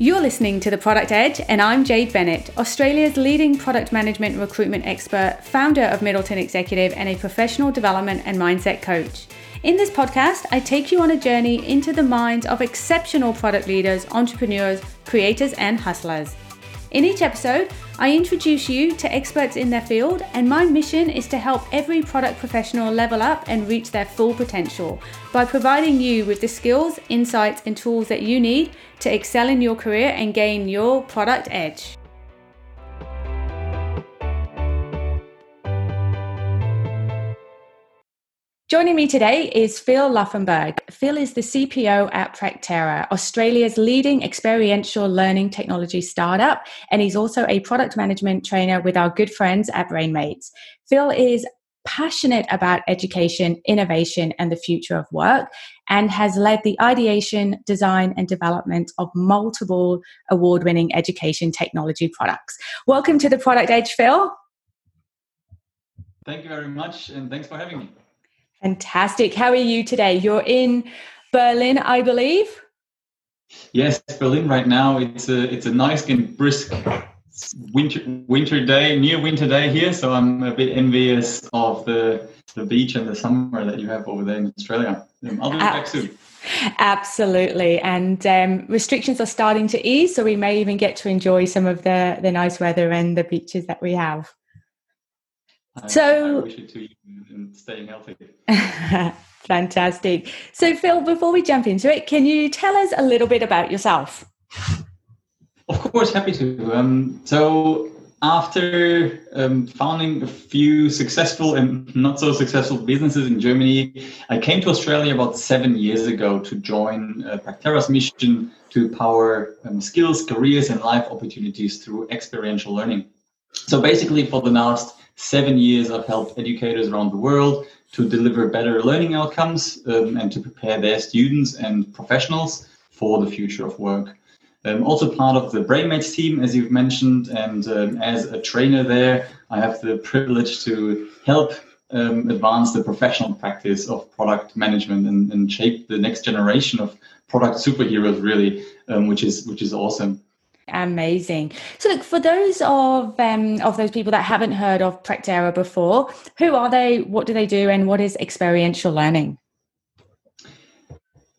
You're listening to The Product Edge, and I'm Jade Bennett, Australia's leading product management recruitment expert, founder of Middleton Executive, and a professional development and mindset coach. In this podcast, I take you on a journey into the minds of exceptional product leaders, entrepreneurs, creators, and hustlers. In each episode, I introduce you to experts in their field, and my mission is to help every product professional level up and reach their full potential by providing you with the skills, insights, and tools that you need to excel in your career and gain your product edge. Joining me today is Phil Laufenberg. Phil is the CPO at Practera, Australia's leading experiential learning technology startup, and he's also a product management trainer with our good friends at BrainMates. Phil is passionate about education, innovation, and the future of work, and has led the ideation, design, and development of multiple award winning education technology products. Welcome to the Product Edge, Phil. Thank you very much, and thanks for having me. Fantastic. How are you today? You're in Berlin, I believe. Yes, Berlin right now. It's a it's a nice and brisk winter winter day, near winter day here. So I'm a bit envious of the the beach and the summer that you have over there in Australia. Um, I'll be back soon. Absolutely, and um, restrictions are starting to ease, so we may even get to enjoy some of the the nice weather and the beaches that we have. So, I wish it to you and staying healthy. Fantastic. So, Phil, before we jump into it, can you tell us a little bit about yourself? Of course, happy to. Um, so, after um, founding a few successful and not so successful businesses in Germany, I came to Australia about seven years ago to join uh, Practera's mission to power um, skills, careers, and life opportunities through experiential learning. So, basically, for the last seven years, I've helped educators around the world to deliver better learning outcomes um, and to prepare their students and professionals for the future of work. I'm also part of the BrainMates team, as you've mentioned, and um, as a trainer there, I have the privilege to help um, advance the professional practice of product management and, and, shape the next generation of product superheroes, really, um, which is which is awesome. Amazing. So, look for those of um, of those people that haven't heard of Practera before, who are they? What do they do? And what is experiential learning?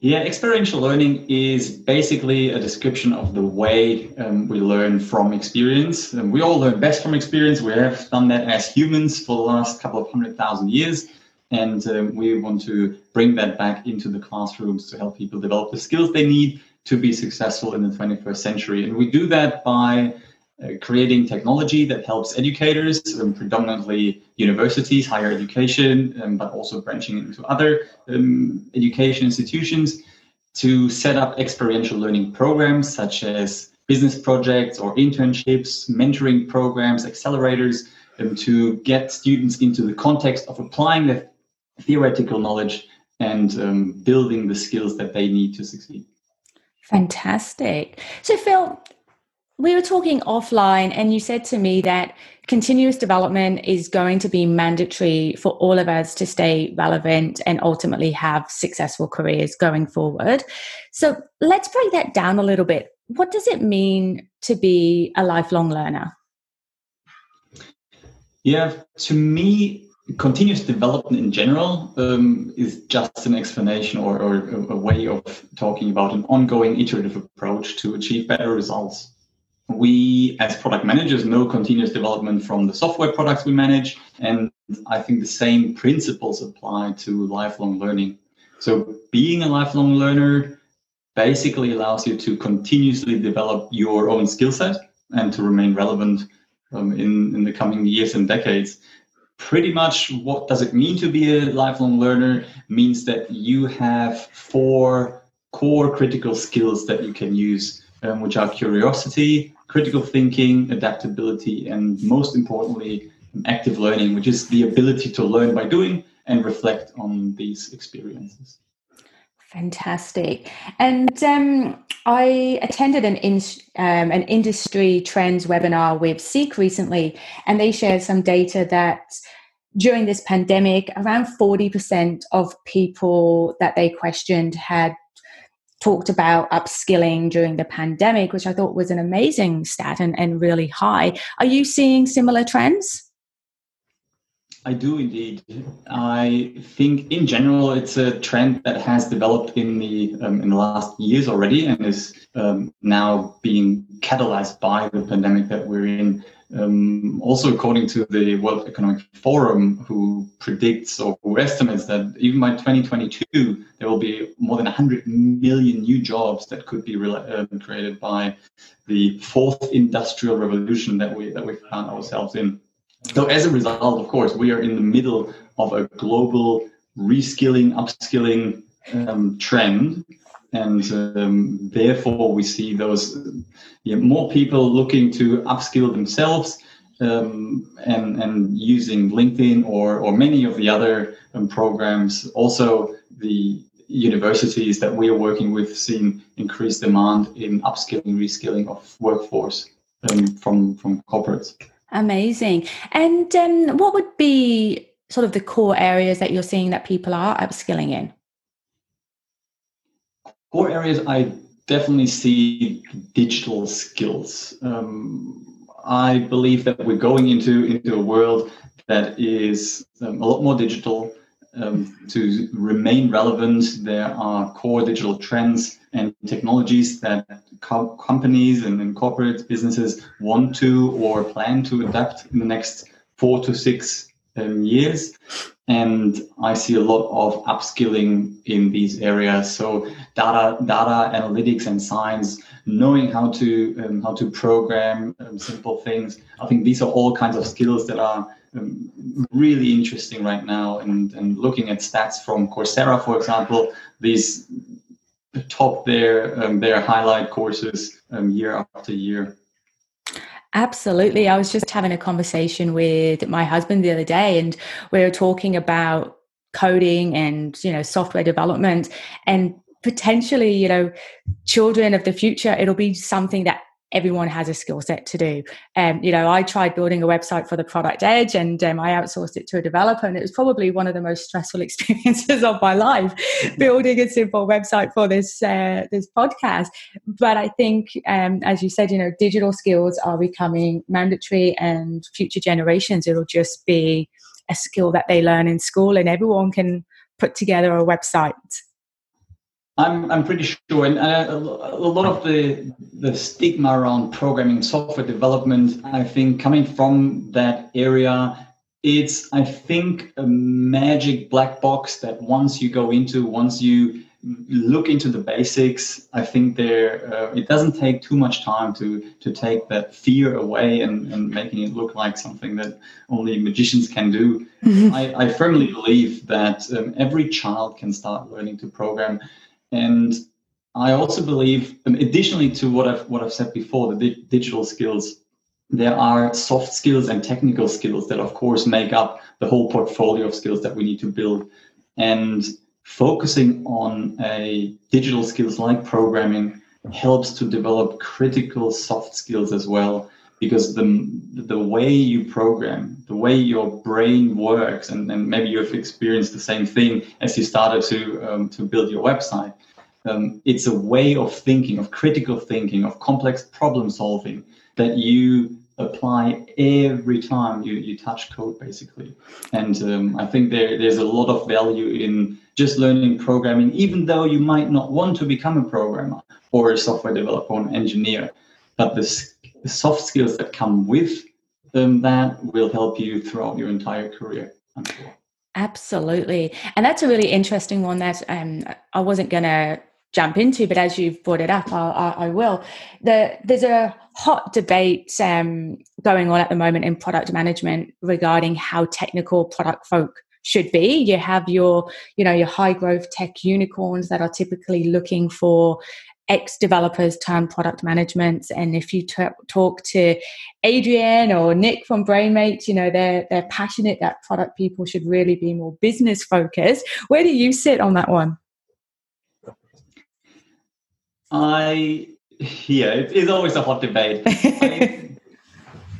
Yeah, experiential learning is basically a description of the way um, we learn from experience. And we all learn best from experience. We have done that as humans for the last couple of hundred thousand years. And um, we want to bring that back into the classrooms to help people develop the skills they need to be successful in the 21st century. And we do that by uh, creating technology that helps educators, um, predominantly universities, higher education, um, but also branching into other um, education institutions, to set up experiential learning programs such as business projects or internships, mentoring programs, accelerators, um, to get students into the context of applying their theoretical knowledge and um, building the skills that they need to succeed. Fantastic. So, Phil, we were talking offline, and you said to me that continuous development is going to be mandatory for all of us to stay relevant and ultimately have successful careers going forward. So, let's break that down a little bit. What does it mean to be a lifelong learner? Yeah, to me, continuous development in general um, is just an explanation or, or a, way of talking about an ongoing iterative approach to achieve better results. We, as product managers, know continuous development from the software products we manage, and I think the same principles apply to lifelong learning. So, being a lifelong learner basically allows you to continuously develop your own skill set and to remain relevant um, in, in the coming years and decades pretty much what does it mean to be a lifelong learner means that you have four core critical skills that you can use um, which are curiosity critical thinking adaptability and most importantly active learning which is the ability to learn by doing and reflect on these experiences Fantastic. And um, I attended an in, um, an industry trends webinar with Seek recently, and they shared some data that during this pandemic, around 40% of people that they questioned had talked about upskilling during the pandemic, which I thought was an amazing stat and, and really high. Are you seeing similar trends? I do indeed. I think in general it's a trend that has developed in the um, in the last years already and is um, now being catalyzed by the pandemic that we're in. Um, also, according to the World Economic Forum, who predicts or who estimates that even by 2022 there will be more than 100 million new jobs that could be re- uh, created by the fourth industrial revolution that we that we found ourselves in. So as a result, of course, we are in the middle of a global reskilling, upskilling um, trend. And um, therefore, we see those yeah, more people looking to upskill themselves um, and, and using LinkedIn or, or many of the other um, programs. Also, the universities that we are working with seeing increased demand in upskilling, reskilling of workforce um, from, from corporates. Amazing. And um, what would be sort of the core areas that you're seeing that people are upskilling in? Core areas, I definitely see digital skills. Um, I believe that we're going into into a world that is um, a lot more digital. Um, to remain relevant, there are core digital trends and technologies that co- companies and, and corporate businesses want to or plan to adapt in the next four to six um, years. And I see a lot of upskilling in these areas. So data, data analytics and science, knowing how to um, how to program um, simple things. I think these are all kinds of skills that are um, really interesting right now. And, and looking at stats from Coursera, for example, these top their um, their highlight courses um, year after year. Absolutely. I was just having a conversation with my husband the other day, and we were talking about coding and you know software development and potentially you know children of the future it'll be something that everyone has a skill set to do. Um, you know, I tried building a website for the product edge and um, I outsourced it to a developer, and it was probably one of the most stressful experiences of my life building a simple website for this uh, this podcast. But I think, um, as you said, you know, digital skills are becoming mandatory, and future generations, it'll just be a skill that they learn in school, and everyone can put together a website I'm, I'm pretty sure, and uh, a lot of the the stigma around programming, software development, I think coming from that area, it's I think a magic black box that once you go into, once you look into the basics, I think there uh, it doesn't take too much time to to take that fear away and, and making it look like something that only magicians can do. Mm-hmm. I, I firmly believe that um, every child can start learning to program and I also believe, um, additionally to what I've what I've said before, the di- digital skills, there are soft skills and technical skills that, of course, make up the whole portfolio of skills that we need to build. And focusing on a digital skills like programming helps to develop critical soft skills as well because the the way you program, the way your brain works, and, and maybe you have experienced the same thing as you started to um, to build your website. Um, it's a way of thinking, of critical thinking, of complex problem solving that you apply every time you, you touch code, basically. And um, I think there, there's a lot of value in just learning programming, even though you might not want to become a programmer or a software developer or an engineer. But the the soft skills that come with um, that will help you throughout your entire career. I'm sure. Absolutely, and that's a really interesting one that um, I wasn't going to jump into, but as you've brought it up, I, I, I will. The, there's a hot debate um, going on at the moment in product management regarding how technical product folk should be. You have your, you know, your high growth tech unicorns that are typically looking for ex developers turn product management. And if you t- talk to Adrian or Nick from BrainMate, you know, they're, they're passionate that product people should really be more business focused. Where do you sit on that one? I, yeah, it is always a hot debate. I,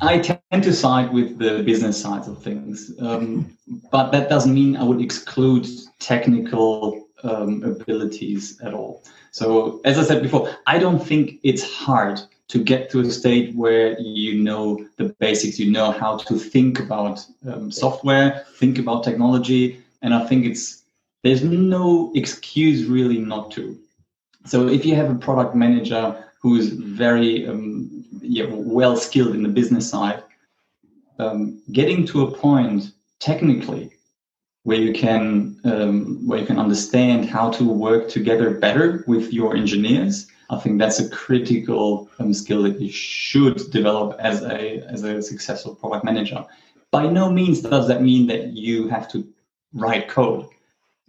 I, tend to side with the business side of things, um, but that doesn't mean I would exclude technical um, abilities at all. So, as I said before, I don't think it's hard to get to a state where you know the basics, you know how to think about um, software, think about technology, and I think it's there's no excuse really not to. So, if you have a product manager who is very um, yeah, well skilled in the business side, um, getting to a point technically where you can um, where you can understand how to work together better with your engineers. I think that's a critical um, skill that you should develop as a as a successful product manager. By no means does that mean that you have to write code.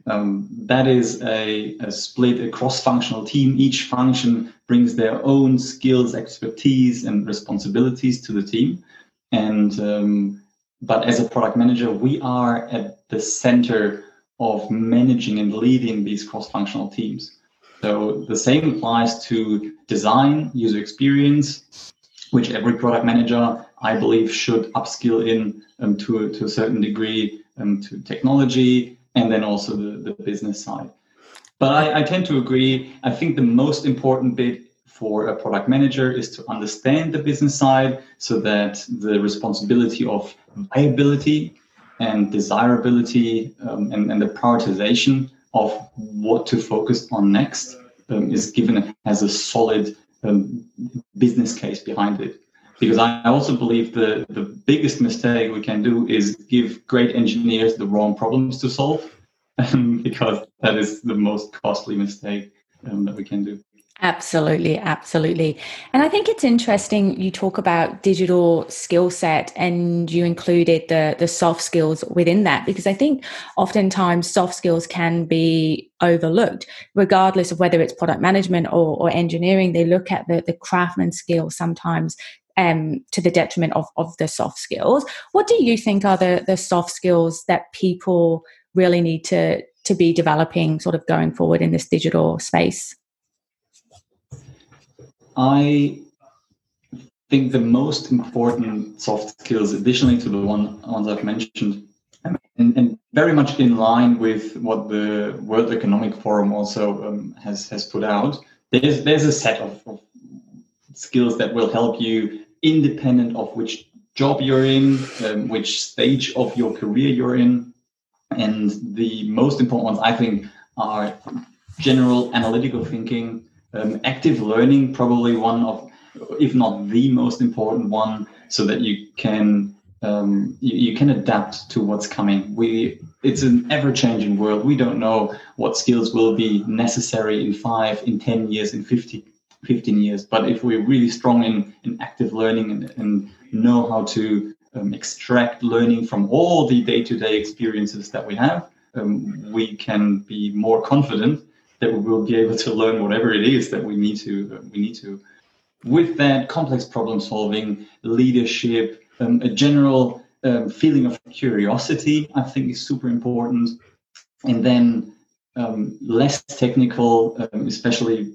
Um, that is a, a split, a cross-functional team. Each function brings their own skills, expertise, and responsibilities to the team. And um, but as a product manager, we are at the center of managing and leading these cross-functional teams. So the same applies to design, user experience, which every product manager, I believe, should upskill in um, to, a, to a certain degree um, to technology and then also the, the business side. But I, I tend to agree. I think the most important bit for a product manager is to understand the business side so that the responsibility of viability and desirability um, and, and, the prioritization of what to focus on next um, is given as a solid um, business case behind it. Because I also believe the, the biggest mistake we can do is give great engineers the wrong problems to solve, because that is the most costly mistake um, that we can do. Absolutely, absolutely. And I think it's interesting you talk about digital skill set and you included the the soft skills within that because I think oftentimes soft skills can be overlooked, regardless of whether it's product management or, or engineering. They look at the, the craftsman skills sometimes um, to the detriment of, of the soft skills. What do you think are the, the soft skills that people really need to to be developing sort of going forward in this digital space? I think the most important soft skills, additionally to the one, ones I've mentioned, and, and, very much in line with what the World Economic Forum also um, has has put out. There's there's a set of, of skills that will help you, independent of which job you're in, um, which stage of your career you're in, and the most important ones I think are general analytical thinking, um, active learning, probably one of, if not the most important one, so that you can um, you, you, can adapt to what's coming. We it's an ever-changing world. We don't know what skills will be necessary in five, in ten years, in 50, 15 years. But if we're really strong in, in active learning and, and know how to um, extract learning from all the day-to-day experiences that we have, um, we can be more confident that we will be able to learn whatever it is that we need to we need to. With that, complex problem solving, leadership, um, a general um, feeling of curiosity, I think is super important, and then um, less technical, um, especially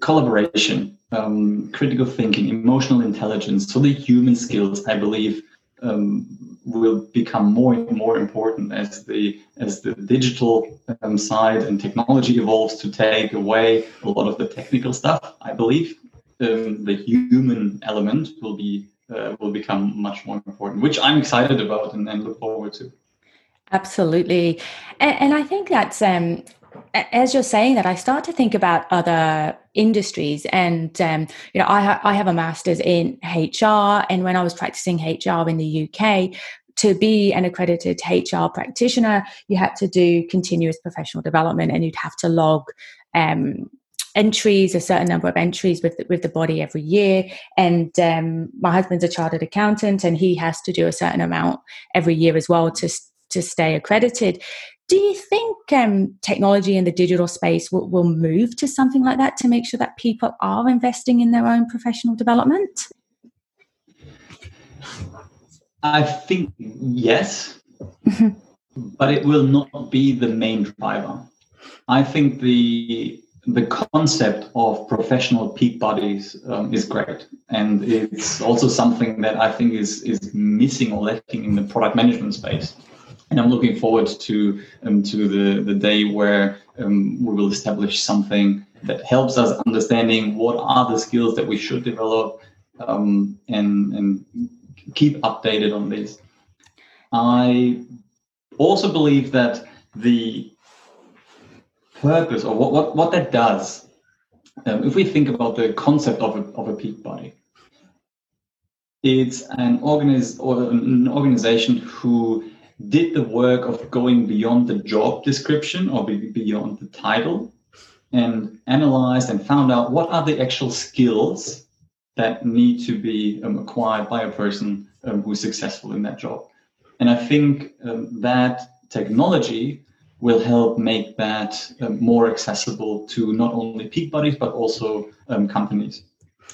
collaboration, um, critical thinking, emotional intelligence. So the human skills, I believe, um, will become more and more important as the as the digital um, side and technology evolves to take away a lot of the technical stuff. I believe um, the human element will be uh, will become much more important, which I'm excited about and, and look forward to. Absolutely, and, and I think that's um, as you're saying that, I start to think about other industries, and um, you know, I, ha- I have a master's in HR, and when I was practicing HR in the UK, to be an accredited HR practitioner, you had to do continuous professional development, and you'd have to log um, entries, a certain number of entries with with the body every year. And um, my husband's a chartered accountant, and he has to do a certain amount every year as well to to stay accredited. Do you think um, technology in the digital space will, will move to something like that to make sure that people are investing in their own professional development? I think yes, but it will not be the main driver. I think the the concept of professional peak bodies um, is great, and it's also something that I think is is missing or lacking in the product management space. And I'm looking forward to um, to the, the day where um, we will establish something that helps us understanding what are the skills that we should develop um, and and keep updated on this. I also believe that the purpose or what, what, what that does, um, if we think about the concept of a, of a peak body, it's an, organiz- or an organization who did the work of going beyond the job description or beyond the title and analyzed and found out what are the actual skills that need to be um, acquired by a person um, who's successful in that job. And I think um, that technology will help make that um, more accessible to not only peak bodies, but also um, companies.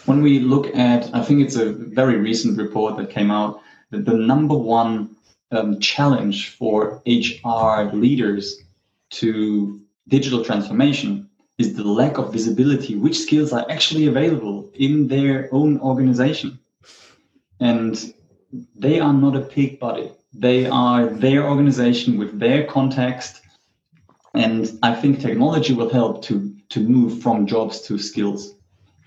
When we look at, I think it's a very recent report that came out, that the number one um, challenge for HR leaders to digital transformation is the lack of visibility, which skills are actually available in their own organization. And they are not a peak body. They are their organization with their context. And I think technology will help to, to move from jobs to skills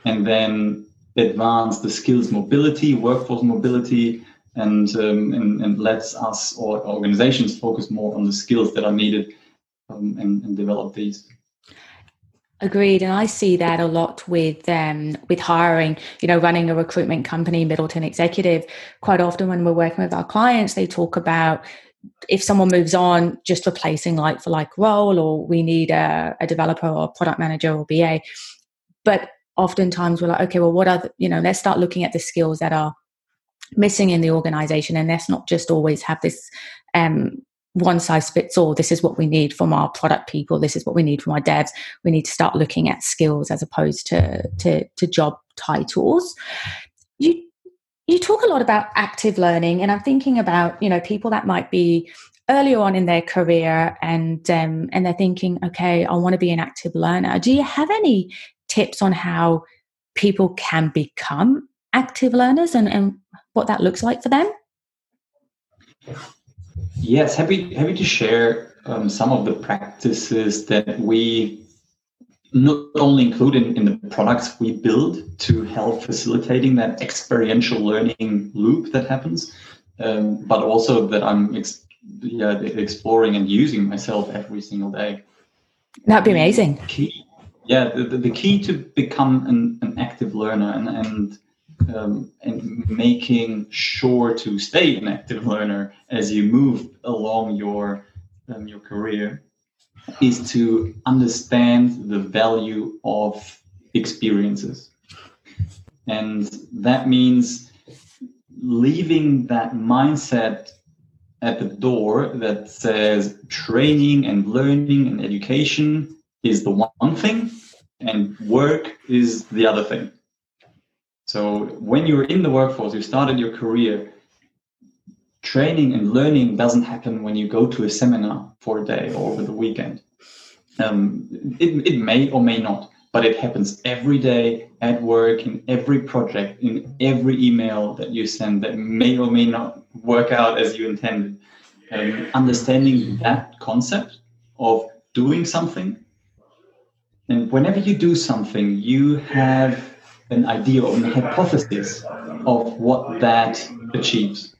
and then advance the skills mobility, workforce mobility, and, um, and, and lets us or organizations focus more on the skills that are needed um, and, and develop these. Agreed, and I see that a lot with um, with hiring. You know, running a recruitment company, Middleton Executive. Quite often, when we're working with our clients, they talk about if someone moves on, just replacing like for like role, or we need a, a developer or a product manager or BA. But oftentimes, we're like, okay, well, what are the, you know? Let's start looking at the skills that are missing in the organization, and let's not just always have this um, one size fits all. This is what we need from our product people. This is what we need from our devs. We need to start looking at skills as opposed to to, to job titles. You you talk a lot about active learning, and I'm thinking about you know people that might be earlier on in their career and um, and they're thinking, okay, I want to be an active learner. Do you have any tips on how people can become active learners and, and what that looks like for them? Yes, happy happy to share um, some of the practices that we not only include in, in the products we build to help facilitating that experiential learning loop that happens, um, but also that I'm ex- yeah, exploring and using myself every single day. That'd be amazing. Key, yeah, the, the, key to become an, an active learner and, and um, and making sure to stay an active learner as you move along your um, your career is to understand the value of experiences. And that means leaving that mindset at the door that says training and learning and education is the one thing and work is the other thing so when you're in the workforce, you started your career, training and learning doesn't happen when you go to a seminar for a day or over the weekend. Um, it, it may or may not, but it happens every day at work, in every project, in every email that you send that may or may not work out as you intended. Um, understanding that concept of doing something. And whenever you do something, you have an idea or an hypothesis of what that achieves.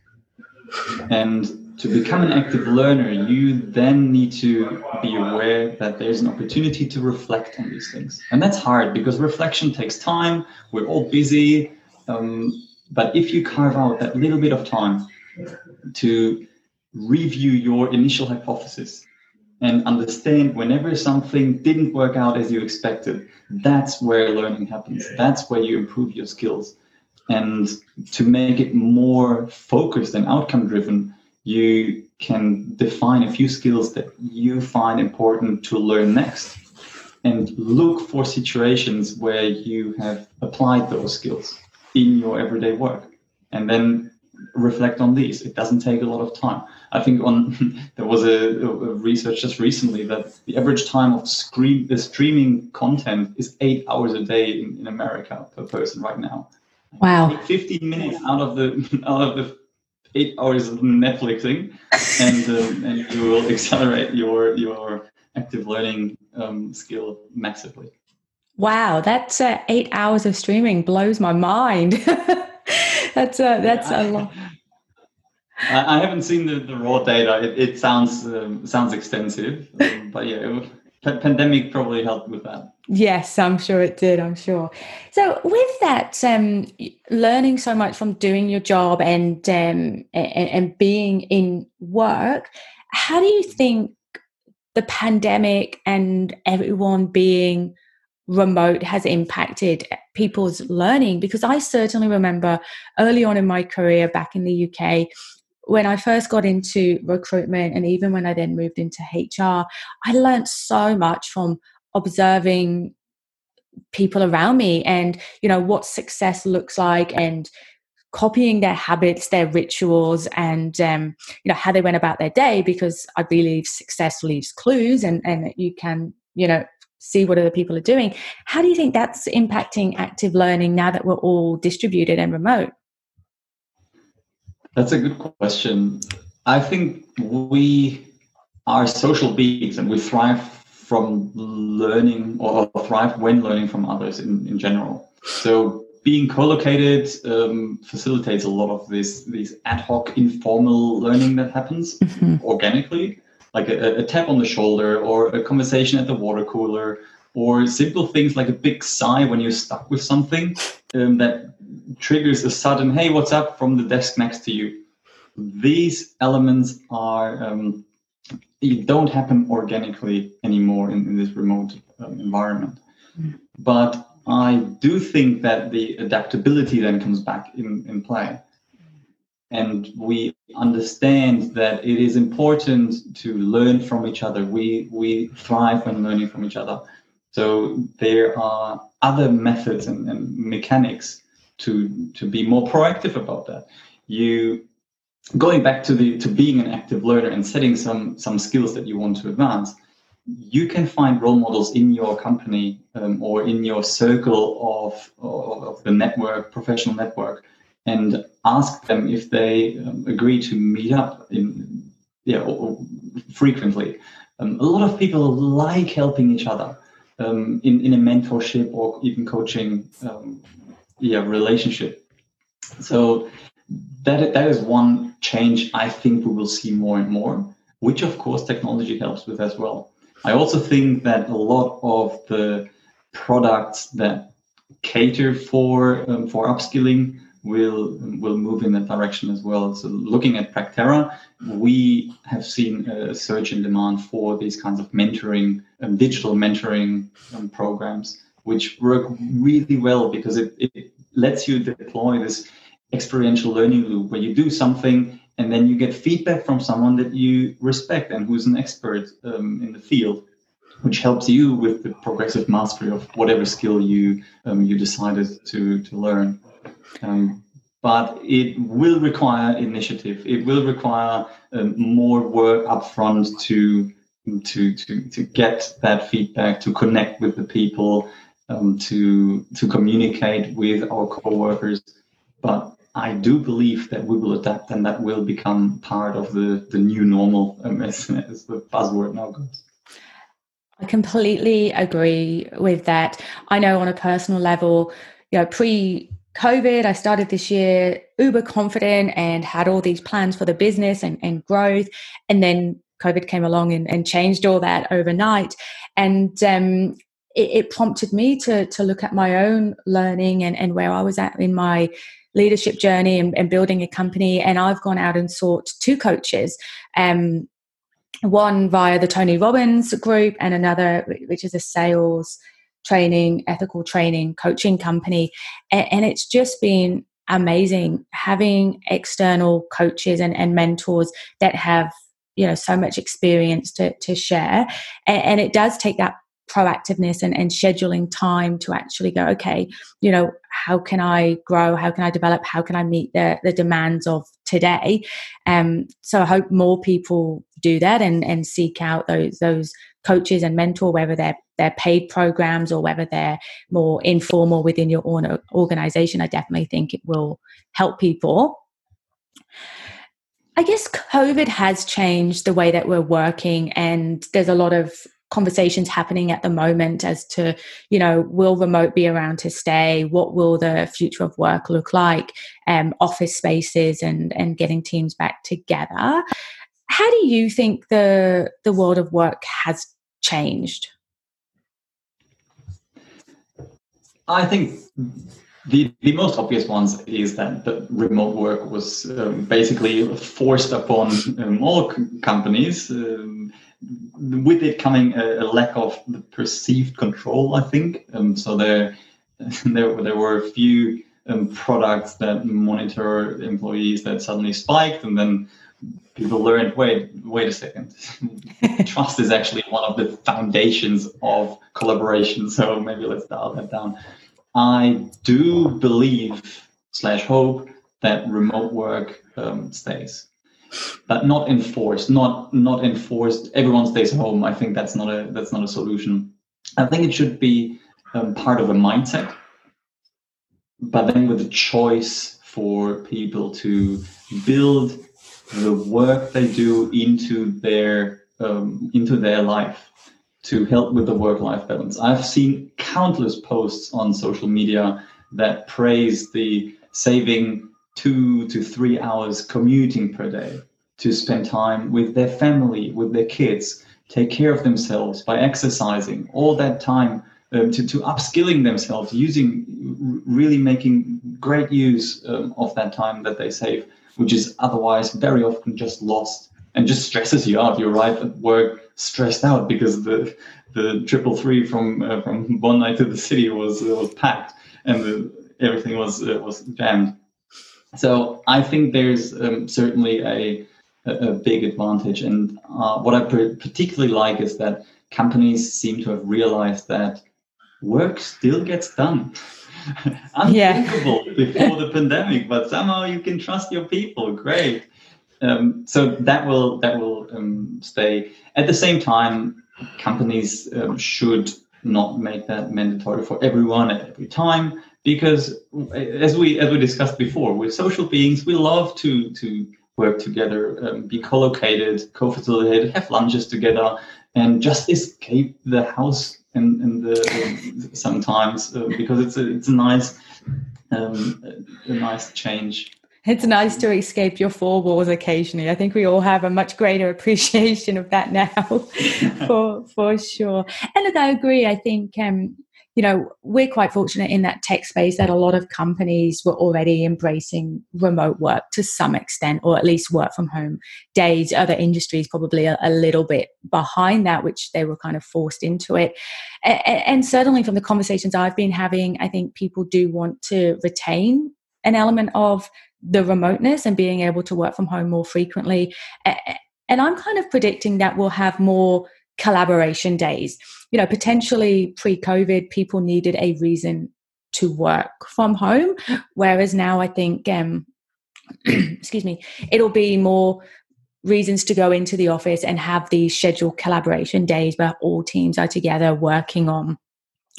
And to become an active learner, you then need to be aware that there's an opportunity to reflect on these things. And that's hard because reflection takes time. We're all busy. Um, but if you carve out that little bit of time to review your initial hypothesis and understand whenever something didn't work out as you expected, that's where learning happens. That's where you improve your skills. And to make it more focused and outcome driven, you can define a few skills that you find important to learn next and look for situations where you have applied those skills in your everyday work. And then reflect on these. It doesn't take a lot of time. I think on there was a, a research just recently that the average time of screen, the streaming content is eight hours a day in, in America per person right now. Wow. 15 minutes out of the out of the eight hours of Netflixing, and um, and you will accelerate your your active learning um, skill massively. Wow, that's uh, eight hours of streaming blows my mind. That's uh, that's yeah, I, a lot. I, haven't seen the, the raw data. It, it sounds um, sounds extensive, um, but yeah, the pandemic probably helped with that. Yes, I'm sure it did. I'm sure. So, with that, um, learning so much from doing your job and, um, and and being in work, how do you think the pandemic and everyone being remote has impacted people's learning? Because I certainly remember early on in my career back in the UK, when I first got into recruitment and even when I then moved into HR, I learned so much from observing people around me and you know what success looks like and copying their habits their rituals and um, you know how they went about their day because i believe success leaves clues and and you can you know see what other people are doing how do you think that's impacting active learning now that we're all distributed and remote that's a good question. I think we are social beings and we thrive from learning or thrive when learning from others in, in general. So being co-located um, facilitates a lot of this these ad hoc informal learning that happens mm-hmm. organically, like a, a tap on the shoulder or a conversation at the water cooler or simple things like a big sigh when you're stuck with something um, that triggers a sudden hey what's up? from the desk next to you. These elements are um, don't happen organically anymore in, in this remote um, environment. Mm. but i do think that the adaptability then comes back in, in play and we understand that it is important to learn from each other we we thrive when learning from each other so there are other methods and, and mechanics to to be more proactive about that. You going back to the to being an active learner and setting some some skills that you want to advance you can find role models in your company um, or in your circle of, of, of the network professional network and ask them if they um, agree to meet up in yeah frequently um, a lot of people like helping each other um, in, in a mentorship or even coaching um, yeah, relationship. So that, that is one change I think we will see more and more, which of course technology helps with as well. I also think that a lot of the products that cater for um, for upskilling will will move in that direction as well. So looking at Practera, we have seen a surge in demand for these kinds of mentoring, um, digital mentoring um, programs, which work really well because it, it lets you deploy this experiential learning loop where you do something and then you get feedback from someone that you respect and who's an expert um, in the field which helps you with the progressive mastery of whatever skill you um, you decided to to learn um, but it will require initiative. It will require um, more work upfront to to to to get that feedback, to connect with the people, um, to to communicate with our coworkers. But I do believe that we will adapt, and that will become part of the the new normal, um, as, as the buzzword now goes. I completely agree with that. I know on a personal level, you know, pre COVID, I started this year uber confident and had all these plans for the business and, and growth. And then COVID came along and, and changed all that overnight. And um, it, it, prompted me to, to look at my own learning and, and where I was at in my leadership journey and, and building a company. And I've gone out and sought two coaches. Um, one via the Tony Robbins group, and another, which is a sales training, ethical training, coaching company. And, and it's just been amazing having external coaches and, and mentors that have you know so much experience to, to share. And, and it does take that proactiveness and, and scheduling time to actually go okay you know how can i grow? How can i develop? How can i meet the, the demands of today? Um so i hope more people do that and and seek out those those coaches and mentor whether they're they're paid programs or whether they're more informal within your own organization i definitely think it will help people I guess COVID has changed the way that we're working, and there's a lot of conversations happening at the moment as to, you know, will remote be around to stay? What will the future of work look like? Um, office spaces and and getting teams back together. How do you think the the world of work has changed? I think the, the most obvious ones is that the remote work was um, basically forced upon um, all c- companies, um, with it coming a, a, lack of perceived control, I think. Um, so there, there, there were a few um, products that monitor employees that suddenly spiked, and then people learned, wait, wait a second. Trust is actually one of the foundations of collaboration. So maybe let's dial that down. I do believe slash hope that remote work um, stays, but not enforced. Not not enforced. Everyone stays home. I think that's not a that's not a solution. I think it should be um, part of a mindset, but then with a choice for people to build the work they do into their um, into their life to help with the work life balance. I've seen countless posts on social media that praise the saving two to three hours commuting per day to spend time with their family, with their kids, take care of themselves by exercising, all that time um, to, to upskilling themselves, using, really making great use um, of that time that they save, which is otherwise very often just lost and just stresses you out. You arrive at work stressed out because the the triple three from uh, from one night to the city was uh, was packed and the, everything was uh, was jammed. So I think there's um, certainly a, a big advantage, and uh, what I particularly like is that companies seem to have realized that work still gets done. Unthinkable yeah. before the pandemic, but somehow you can trust your people. Great. Um, so that will that will um, stay. At the same time, companies um, should not make that mandatory for everyone at every time because, as we as we discussed before, we're social beings. We love to to work together, um, be co-located, co-facilitated, have lunches together, and just escape the house and, and the sometimes uh, because it's a it's a nice um, a nice change it's nice to escape your four walls occasionally. I think we all have a much greater appreciation of that now, for for sure. And look, I agree. I think um, you know we're quite fortunate in that tech space that a lot of companies were already embracing remote work to some extent, or at least work from home days. Other industries probably a, a little bit behind that, which they were kind of forced into it. And, and certainly from the conversations I've been having, I think people do want to retain an element of the remoteness and being able to work from home more frequently. And I'm kind of predicting that we'll have more collaboration days. You know, potentially pre COVID, people needed a reason to work from home, whereas now I think, um, excuse me, it'll be more reasons to go into the office and have these scheduled collaboration days where all teams are together working on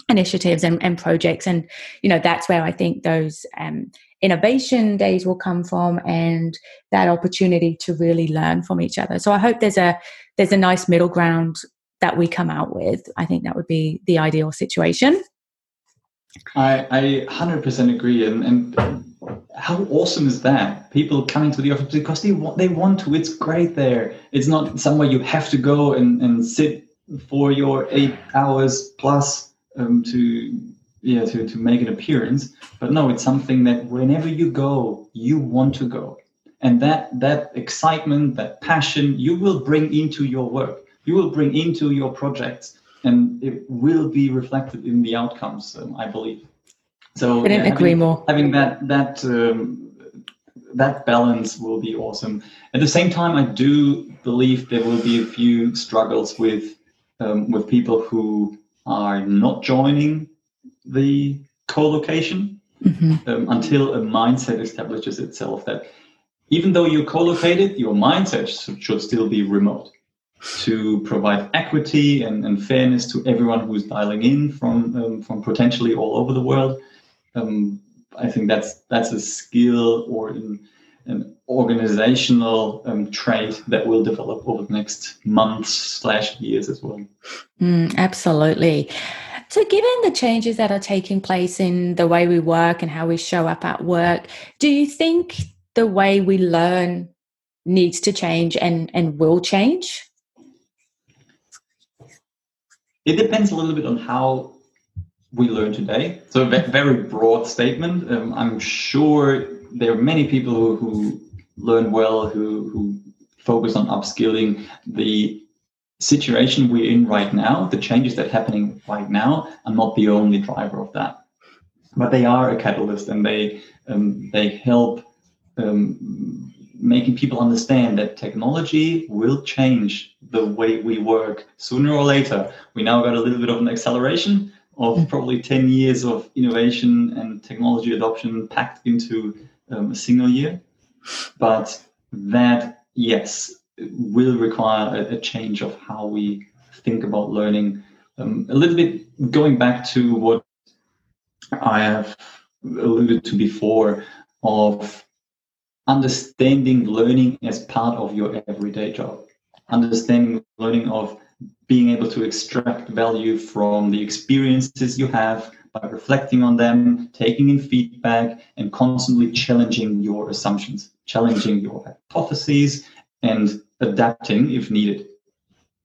initiatives and, and projects. And you know that's where i think those um, innovation days will come from and that opportunity to really learn from each other. So i hope there's a there's a nice middle ground that we come out with. I think that would be the ideal situation. I i 100% agree. And and how awesome is that? People coming to the office because they want they want to. It's great there. It's not somewhere you have to go and and sit for your eight hours plus um, to yeah to, to make an appearance. But no it's something that whenever you go you want to go and that that excitement that passion you will bring into your work. You will bring into your projects and it will be reflected in the outcomes um, i believe. So I didn't yeah, agree having, more. having that that um, that balance will be awesome. At the same time i do believe there will be a few struggles with um, with people who are not joining the co-location mm-hmm. um, until a mindset establishes itself that even though you're co-located, your mindset should still be remote to provide equity and, and fairness to everyone who's dialing in from um, from potentially all over the world. Um, I think that's that's a skill or in, an organizational um, trait that will develop over the next months slash years as well. Mm, absolutely. So, given the changes that are taking place in the way we work and how we show up at work, do you think the way we learn needs to change and, and will change? It depends a little bit on how we learn today. So, a very broad statement. Um, I'm sure there are many people who, who learn well, who, who focus on upskilling. The situation we're in right now, the changes that are happening right now, are not the only driver of that, but they are a catalyst, and they um, they help um, making people understand that technology will change the way we work sooner or later. We now got a little bit of an acceleration of mm. probably 10 years of innovation and technology adoption packed into um, a single year. But that, yes, will require a, a change of how we think about learning. Um, a little bit going back to what I have alluded to before of understanding learning as part of your everyday job, understanding learning of being able to extract value from the experiences you have by reflecting on them, taking in feedback, and constantly challenging your assumptions, challenging your hypotheses, and adapting if needed.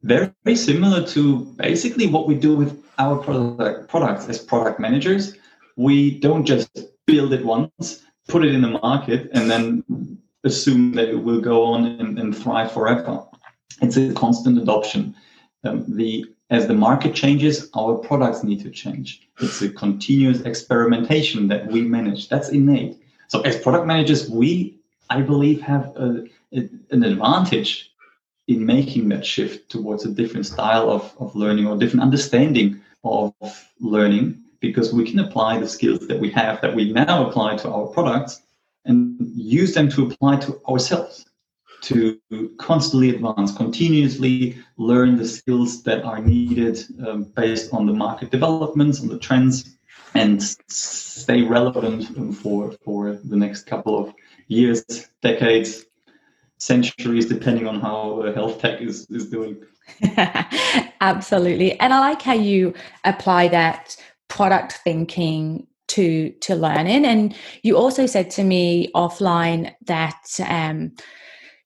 Very, very similar to basically what we do with our product, products as product managers. We don't just build it once, put it in the market, and then assume that it will go on and, and thrive forever. It's a constant adoption. Um, the as the market changes, our products need to change. It's a continuous experimentation that we manage. That's innate. So as product managers, we, I believe, have a, a, an advantage in making that shift towards a different style of, of learning or different understanding of learning because we can apply the skills that we have that we now apply to our products and use them to apply to ourselves to constantly advance, continuously learn the skills that are needed um, based on the market developments, on the trends, and stay relevant for, for the next couple of years, decades, centuries, depending on how uh, health tech is, is doing. Absolutely. And I like how you apply that product thinking to to learn in and you also said to me offline that um,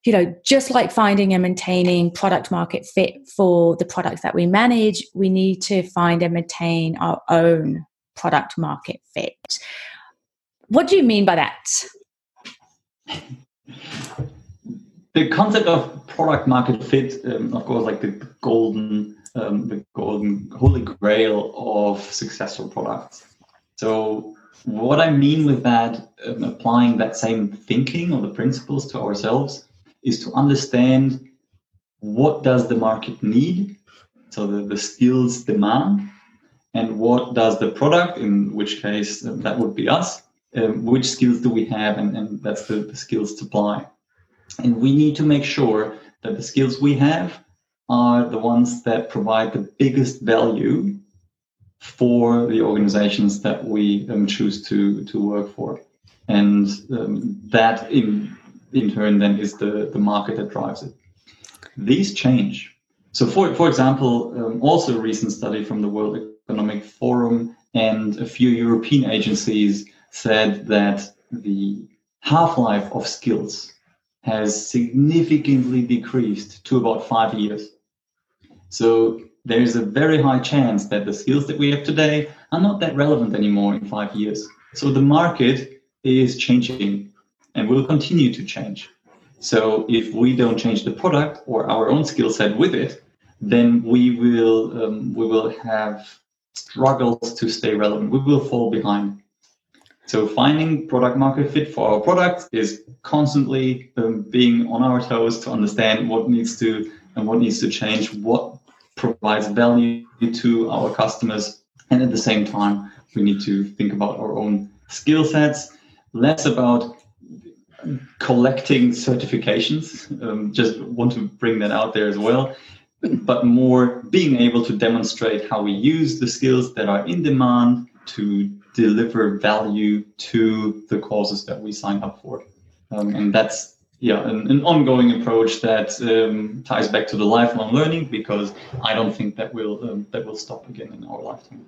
you know, just like finding and maintaining product market fit for the products that we manage, we need to find and maintain our own product market fit. What do you mean by that? The concept of product market fit, um, of course, like the golden, um, the golden holy grail of successful products. So, what I mean with that, um, applying that same thinking or the principles to ourselves, is to understand what does the market need, so the, the skills demand, and what does the product, in which case uh, that would be us, um, which skills do we have, and, and that's the, the skills supply. And we need to make sure that the skills we have are the ones that provide the biggest value for the organizations that we um, choose to to work for, and um, that in in turn then is the, the market that drives it. These change. So, for, for example, um, also a recent study from the World Economic Forum and a few European agencies said that the half life of skills has significantly decreased to about five years. So, there's a very high chance that the skills that we have today are not that relevant anymore in five years. So, the market is changing and will continue to change. So if we don't change the product or our own skill set with it, then we will um, we will have struggles to stay relevant. We will fall behind. So finding product market fit for our product is constantly um, being on our toes to understand what needs to and what needs to change, what provides value to our customers, and at the same time we need to think about our own skill sets, less about collecting certifications. Um, just want to bring that out there as well. But more being able to demonstrate how we use the skills that are in demand to deliver value to the causes that we sign up for. um, and that's yeah an, an ongoing approach that um, ties back to the lifelong learning because I don't think that will um, that will stop again in our lifetime.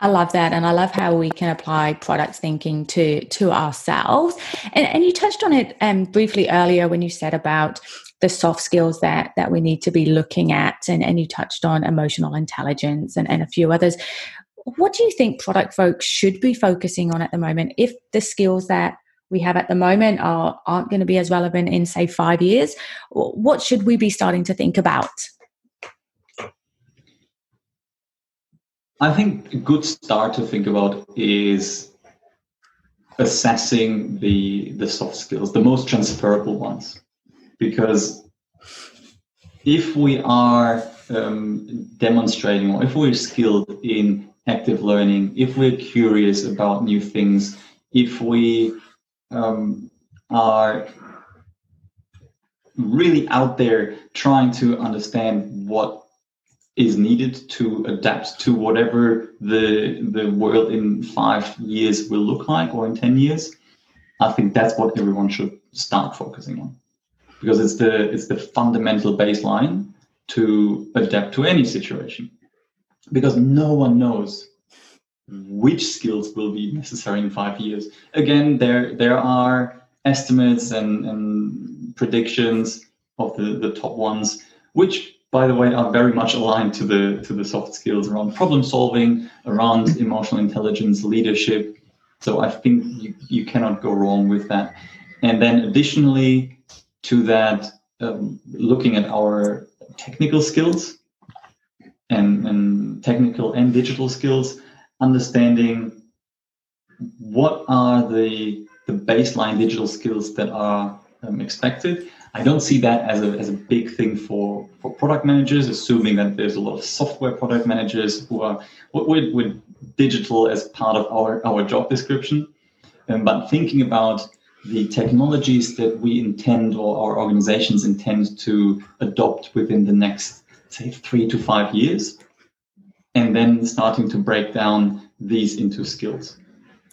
I love that, and I love how we can apply product thinking to to ourselves. And, and you touched on it um, briefly earlier when you said about the soft skills that that we need to be looking at, and, and you touched on emotional intelligence and, and a few others. What do you think product folks should be focusing on at the moment if the skills that we have at the moment are aren't going to be as relevant in say five years? What should we be starting to think about? I think a good start to think about is assessing the the soft skills, the most transferable ones, because if we are um, demonstrating or if we're skilled in active learning, if we're curious about new things, if we um, are really out there trying to understand what is needed to adapt to whatever the the world in five years will look like or in 10 years. I think that's what everyone should start focusing on. Because it's the it's the fundamental baseline to adapt to any situation. Because no one knows which skills will be necessary in five years again there there are estimates and, and predictions of the, the top ones which by the way, are very much aligned to the to the soft skills around problem solving, around emotional intelligence, leadership. So I think you, you cannot go wrong with that. And then additionally to that, um, looking at our technical skills and, and technical and digital skills, understanding what are the the baseline digital skills that are um, expected I don't see that as a, as a big thing for, for product managers, assuming that there's a lot of software product managers who are with, digital as part of our, our job description. Um, but thinking about the technologies that we intend or our organizations intend to adopt within the next, say, three to five years, and then starting to break down these into skills.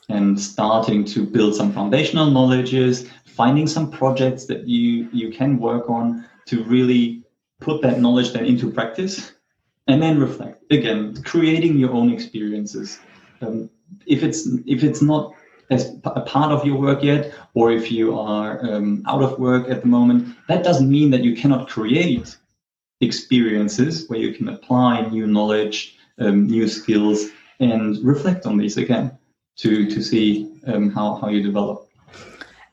And starting to build some foundational knowledges, finding some projects that you you can work on to really put that knowledge then into practice and then reflect. Again creating your own experiences. Um, if it's if it's not as a part of your work yet or if you are um, out of work at the moment that doesn't mean that you cannot create experiences where you can apply new knowledge um, new skills and reflect on these again to to see um, how how you develop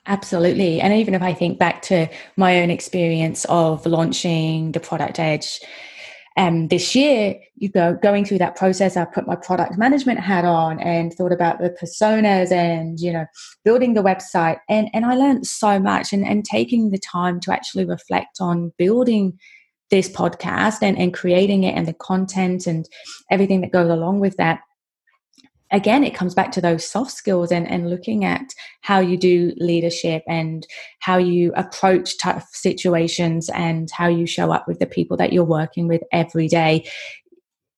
Absolutely. And even if I think back to my own experience of launching the Product Edge um, this year, you go going through that process, I put my product management hat on and thought about the personas and, you know, building the website. And, and I learned so much and, and taking the time to actually reflect on building this podcast and, and creating it and the content and everything that goes along with that again it comes back to those soft skills and, and looking at how you do leadership and how you approach tough situations and how you show up with the people that you're working with every day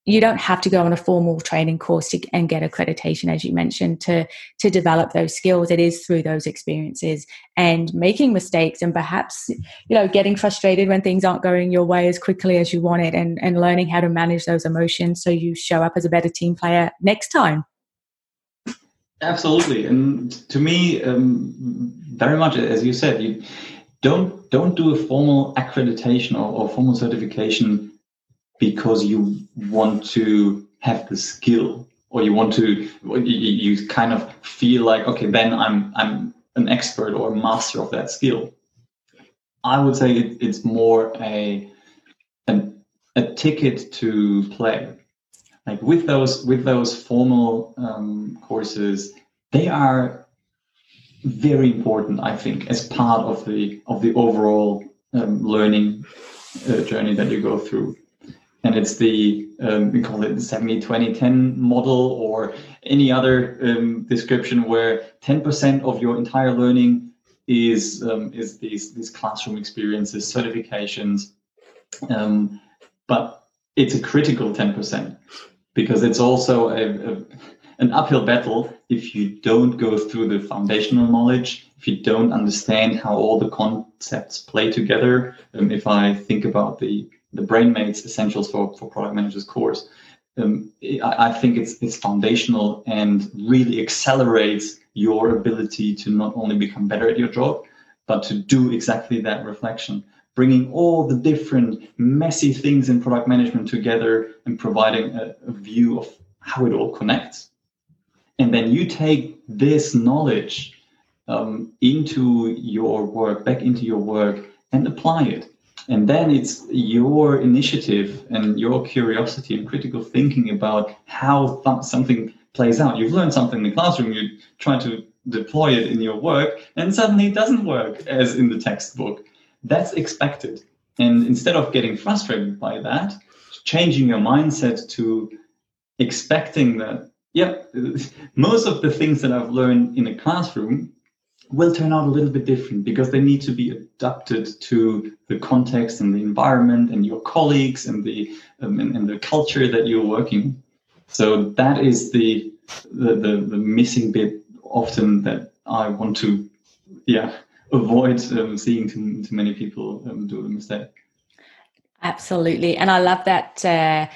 you don't have to go on a formal training course to, and get accreditation as you mentioned to to develop those skills. It is through those experiences and making mistakes and perhaps you know getting frustrated when things aren't going your way as quickly as you want it and and learning how to manage those emotions so you show up as a better team player next time. Absolutely, and to me, um, very much as you said, you don't don't do a formal accreditation or, or formal certification because you want to have the skill or you want to you, kind of feel like okay then i'm i'm an expert or a master of that skill. I would say it, it's more a a ticket to play. Like with those with those formal um, courses they are very important i think as part of the of the overall um, learning uh, journey that you go through and it's the um, we call it the 70 20 10 model or any other um, description where 10% of your entire learning is um, is these these classroom experiences certifications. Um, but it's a critical 10% because it's also a, a, an uphill battle if you don't go through the foundational knowledge, if if you don't understand how all the concepts play together, um, if I think about the the BrainMates essentials for, for product managers course, um, I, I think it's it's foundational and really accelerates your ability to not only become better at your job, but to do exactly that reflection, bringing all the different messy things in product management together and providing a, a view of how it all connects. And then you take this knowledge um, into your work, back into your work, and apply it. And then it's your initiative and your curiosity and critical thinking about how th- something plays out. You've learned something in the classroom, you try to deploy it in your work, and suddenly it doesn't work as in the textbook. That's expected. And instead of getting frustrated by that, changing your mindset to expecting that, yeah, most of the things that I've learned in a classroom will turn out a little bit different because they need to be adapted to the context and the environment and your colleagues and the um, and, and, the culture that you're working. So that is the the, the, the missing bit often that I want to yeah avoid um, seeing too, too many people um, do the mistake. Absolutely, and I love that. Uh,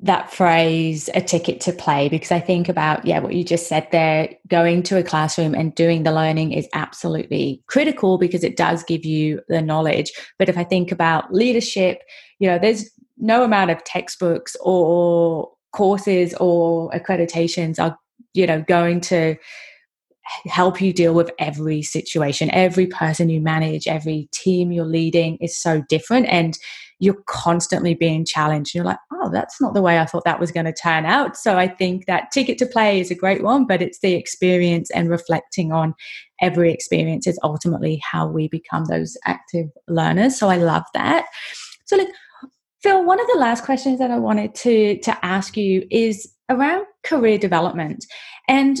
that phrase a ticket to play because i think about yeah what you just said there going to a classroom and doing the learning is absolutely critical because it does give you the knowledge. But if i think about leadership you know there's no amount of textbooks or courses or accreditations are you know going to help you deal with every situation. Every person you manage every team you're leading is so different. And you're constantly being challenged. You're like, oh, that's not the way I thought that was going to turn out. So I think that ticket to play is a great one, but it's the experience and reflecting on every experience is ultimately how we become those active learners. So I love that. So, like, Phil, one of the last questions that I wanted to to ask you is around career development, and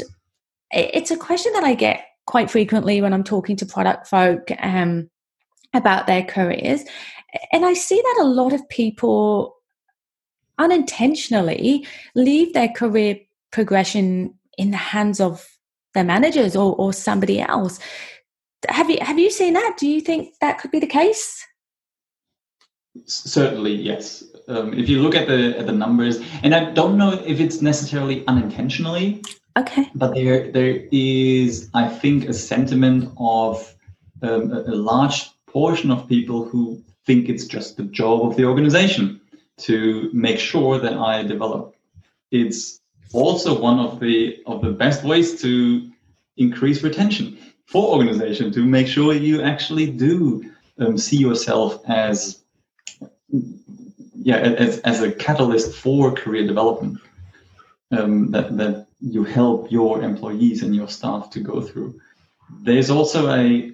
it's a question that I get quite frequently when I'm talking to product folk um, about their careers. And I see that a lot of people unintentionally leave their career progression in the hands of their managers or, or somebody else. Have you have you seen that? Do you think that could be the case? Certainly, yes. Um, if you look at the at the numbers, and I don't know if it's necessarily unintentionally. Okay. But there there is, I think, a sentiment of um, a, a large portion of people who think it's just the job of the organization to make sure that I develop. It's also one of the of the best ways to increase retention for organization to make sure you actually do um, see yourself as yeah as, as a catalyst for career development um, that that you help your employees and your staff to go through. There's also a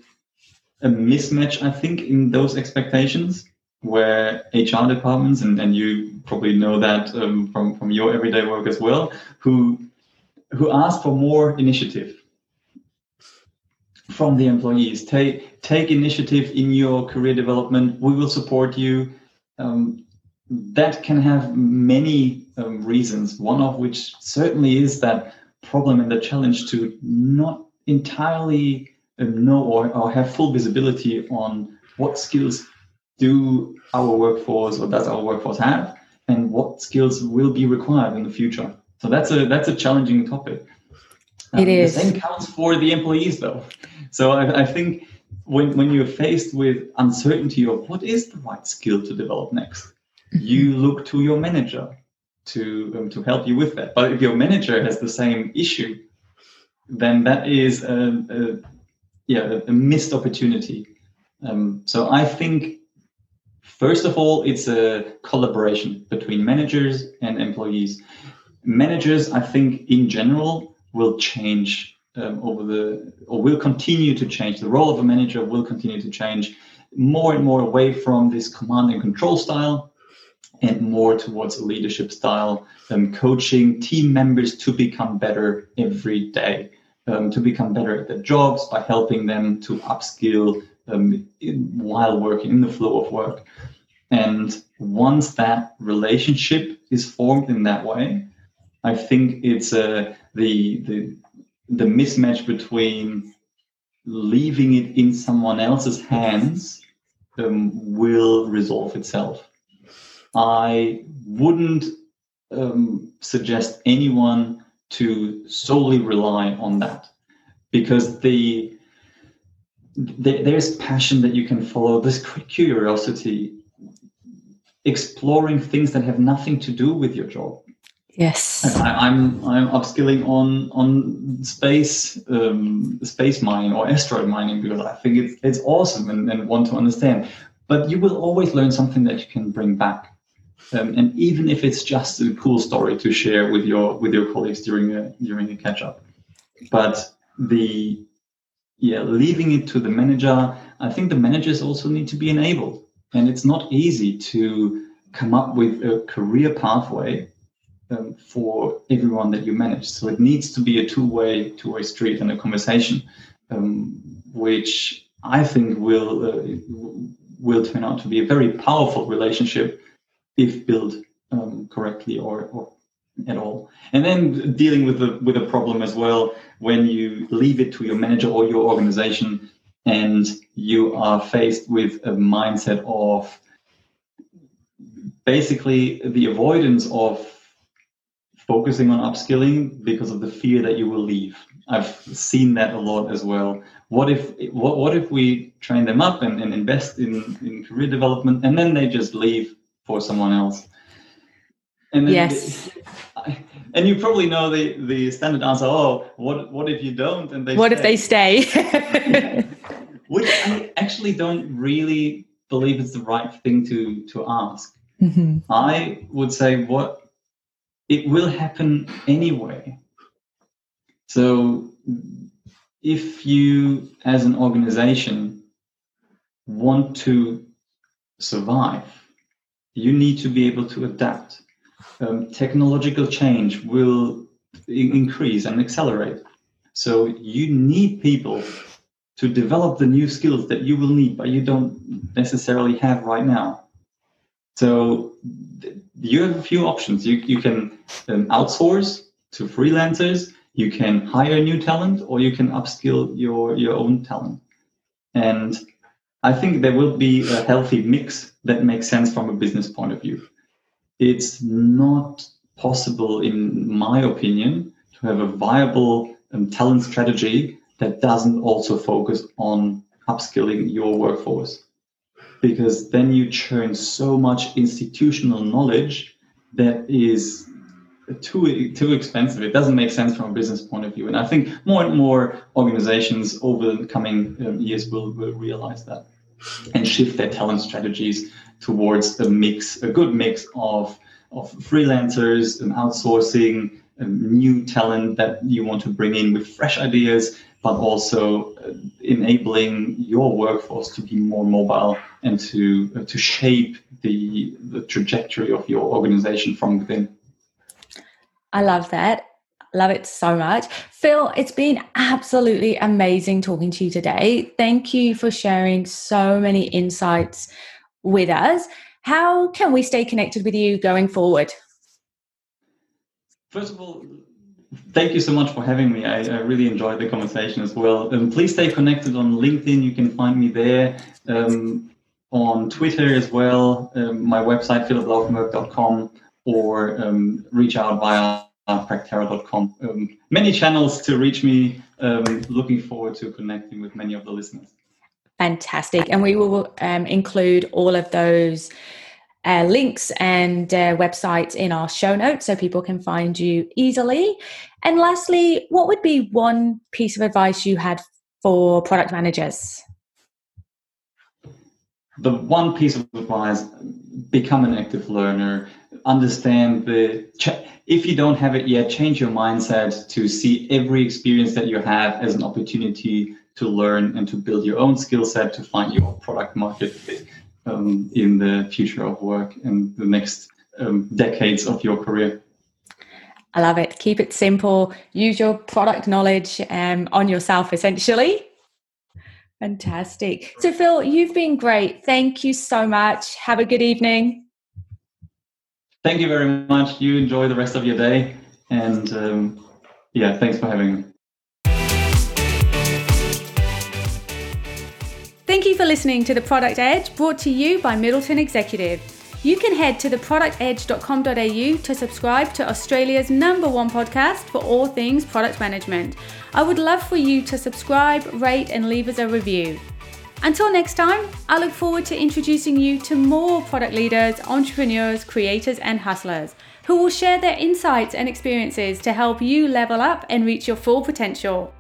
a mismatch, I think, in those expectations where HR departments, and, and you probably know that um, from, from your everyday work as well, who who ask for more initiative from the employees. Take take initiative in your career development. We will support you. Um, that can have many um, reasons. One of which certainly is that problem and the challenge to not entirely know or, or have full visibility on what skills do our workforce or does our workforce have and what skills will be required in the future. So that's a that's a challenging topic. Um, it is. the same counts for the employees though. So I, I think when, when you're faced with uncertainty of what is the right skill to develop next mm-hmm. you look to your manager to um, to help you with that. But if your manager has the same issue then that is a yeah, a, missed opportunity. Um, so I think first of all, it's a collaboration between managers and employees. Managers, I think, in general, will change um, over the or will continue to change. The role of a manager will continue to change more and more away from this command and control style and more towards a leadership style, um, coaching team members to become better every day um, to become better at their jobs by helping them to upskill um, in, while working in the flow of work. And once that relationship is formed in that way, I think it's uh, the the the mismatch between leaving it in someone else's hands um, will resolve itself. I wouldn't um, suggest anyone to solely rely on that because the, the there's passion that you can follow, this curiosity, exploring things that have nothing to do with your job. Yes, I, am I'm, I'm upskilling on on space um, space mining or asteroid mining because I think it's it's awesome and, and want to understand. But you will always learn something that you can bring back, um, and even if it's just a cool story to share with your with your colleagues during a during a catch up. But the yeah, leaving it to the manager. I think the managers also need to be enabled, and it's not easy to come up with a career pathway um, for everyone that you manage. So it needs to be a two-way two-way street and a conversation, um, which I think will uh, will turn out to be a very powerful relationship if built um, correctly or, or at all. And then dealing with the with a problem as well when you leave it to your manager or your organization and you are faced with a mindset of basically the avoidance of focusing on upskilling because of the fear that you will leave. I've seen that a lot as well. What if what, what if we train them up and, and invest in, in career development and then they just leave for someone else? And yes. They, and you probably know the, the standard answer, oh, what what if you don't and they What stay? if they stay? Which I actually don't really believe is the right thing to to ask. Mm-hmm. I would say what it will happen anyway. So if you, as an organization, want to survive, you need to be able to adapt. Um, technological change will increase and accelerate. So you need people to develop the new skills that you will need, but you don't necessarily have right now. So you have a few options. You, you can um, outsource to freelancers, you can hire new talent, or you can upskill your, your own talent. And I think there will be a healthy mix that makes sense from a business point of view. It's not possible, in my opinion, to have a viable um, talent strategy that doesn't also focus on upskilling your workforce because then you churn so much institutional knowledge that is too too expensive. It doesn't make sense from a business point of view. And I think more and more organizations over the coming um, years will, will realize that and shift their talent strategies towards a mix, a good mix of of freelancers and outsourcing, and new talent that you want to bring in with fresh ideas, but also uh, enabling your workforce to be more mobile and to uh, to shape the the trajectory of your organization from within. I love that. Love it so much. Phil, it's been absolutely amazing talking to you today. Thank you for sharing so many insights with us. How can we stay connected with you going forward? First of all, thank you so much for having me. I, I really enjoyed the conversation as well. Um, please stay connected on LinkedIn. You can find me there. Um, on Twitter as well, um, my website, philipplaufenberg.com, or um, reach out via practera.com. Um, many channels to reach me. Um, looking forward to connecting with many of the listeners. Fantastic. And we will um, include all of those uh, links and uh, websites in our show notes so people can find you easily. And lastly, what would be one piece of advice you had for product managers? The one piece of advice become an active learner, understand the. If you don't have it yet, change your mindset to see every experience that you have as an opportunity to learn and to build your own skill set to find your product market fit um, in the future of work and the next um, decades of your career. I love it. Keep it simple. Use your product knowledge um, on yourself, essentially. Fantastic. So, Phil, you've been great. Thank you so much. Have a good evening. Thank you very much. You enjoy the rest of your day. And um, yeah, thanks for having me. Thank you for listening to The Product Edge brought to you by Middleton Executive. You can head to theproductedge.com.au to subscribe to Australia's number one podcast for all things product management. I would love for you to subscribe, rate, and leave us a review. Until next time, I look forward to introducing you to more product leaders, entrepreneurs, creators, and hustlers who will share their insights and experiences to help you level up and reach your full potential.